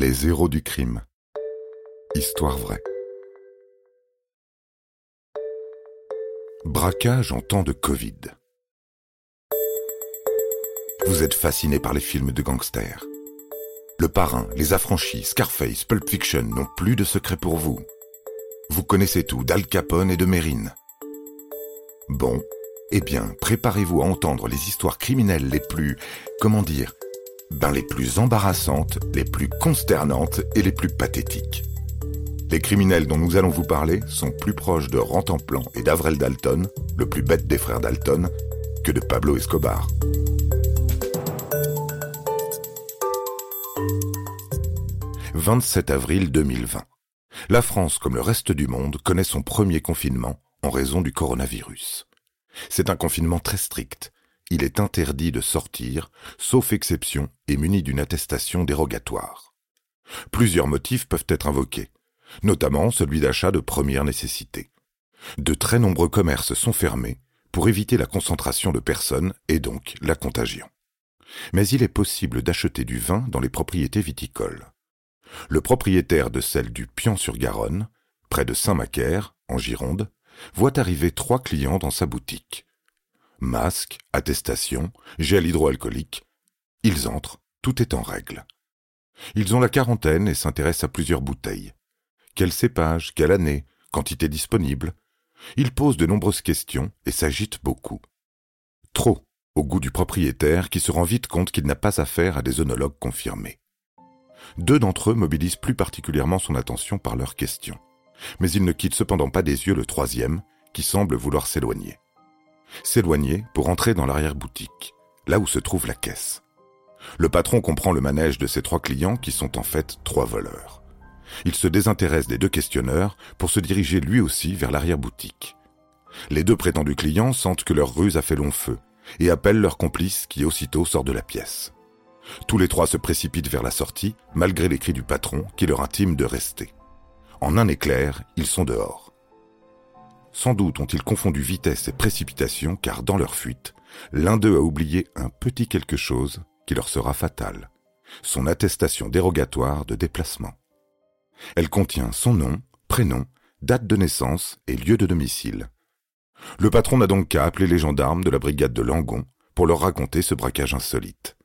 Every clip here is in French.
Les héros du crime. Histoire vraie. Braquage en temps de Covid. Vous êtes fasciné par les films de gangsters. Le Parrain, Les Affranchis, Scarface, Pulp Fiction n'ont plus de secret pour vous. Vous connaissez tout d'Al Capone et de Mérine. Bon, eh bien, préparez-vous à entendre les histoires criminelles les plus, comment dire, ben les plus embarrassantes, les plus consternantes et les plus pathétiques. Les criminels dont nous allons vous parler sont plus proches de Rantanplan et d'Avrel Dalton, le plus bête des frères Dalton, que de Pablo Escobar. « 27 avril 2020. La France, comme le reste du monde, connaît son premier confinement en raison du coronavirus. C'est un confinement très strict, il est interdit de sortir, sauf exception et muni d'une attestation dérogatoire. Plusieurs motifs peuvent être invoqués, notamment celui d'achat de première nécessité. De très nombreux commerces sont fermés pour éviter la concentration de personnes et donc la contagion. Mais il est possible d'acheter du vin dans les propriétés viticoles. Le propriétaire de celle du Pian-sur-Garonne, près de Saint-Macaire, en Gironde, voit arriver trois clients dans sa boutique masque, attestation, gel hydroalcoolique. Ils entrent, tout est en règle. Ils ont la quarantaine et s'intéressent à plusieurs bouteilles. Quel cépage, quelle année, quantité disponible Ils posent de nombreuses questions et s'agitent beaucoup. Trop, au goût du propriétaire qui se rend vite compte qu'il n'a pas affaire à des œnologues confirmés. Deux d'entre eux mobilisent plus particulièrement son attention par leurs questions. Mais il ne quitte cependant pas des yeux le troisième, qui semble vouloir s'éloigner s'éloigner pour entrer dans l'arrière-boutique, là où se trouve la caisse. Le patron comprend le manège de ses trois clients qui sont en fait trois voleurs. Il se désintéresse des deux questionneurs pour se diriger lui aussi vers l'arrière-boutique. Les deux prétendus clients sentent que leur ruse a fait long feu et appellent leur complice qui aussitôt sort de la pièce. Tous les trois se précipitent vers la sortie, malgré les cris du patron qui leur intime de rester. En un éclair, ils sont dehors. Sans doute ont-ils confondu vitesse et précipitation car dans leur fuite, l'un d'eux a oublié un petit quelque chose qui leur sera fatal, son attestation dérogatoire de déplacement. Elle contient son nom, prénom, date de naissance et lieu de domicile. Le patron n'a donc qu'à appeler les gendarmes de la brigade de Langon pour leur raconter ce braquage insolite.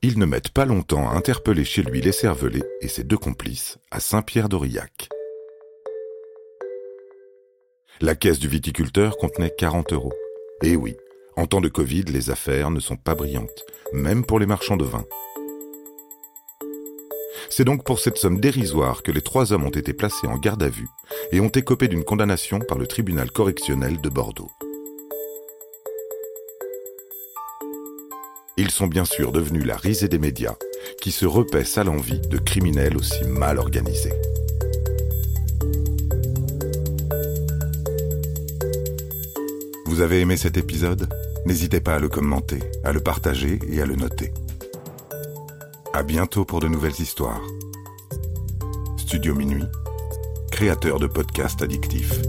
Ils ne mettent pas longtemps à interpeller chez lui les cervelets et ses deux complices à Saint-Pierre-d'Aurillac. La caisse du viticulteur contenait 40 euros. Et oui, en temps de Covid, les affaires ne sont pas brillantes, même pour les marchands de vin. C'est donc pour cette somme dérisoire que les trois hommes ont été placés en garde à vue et ont écopé d'une condamnation par le tribunal correctionnel de Bordeaux. Ils sont bien sûr devenus la risée des médias, qui se repaissent à l'envie de criminels aussi mal organisés. Vous avez aimé cet épisode? N'hésitez pas à le commenter, à le partager et à le noter. À bientôt pour de nouvelles histoires. Studio Minuit, créateur de podcasts addictifs.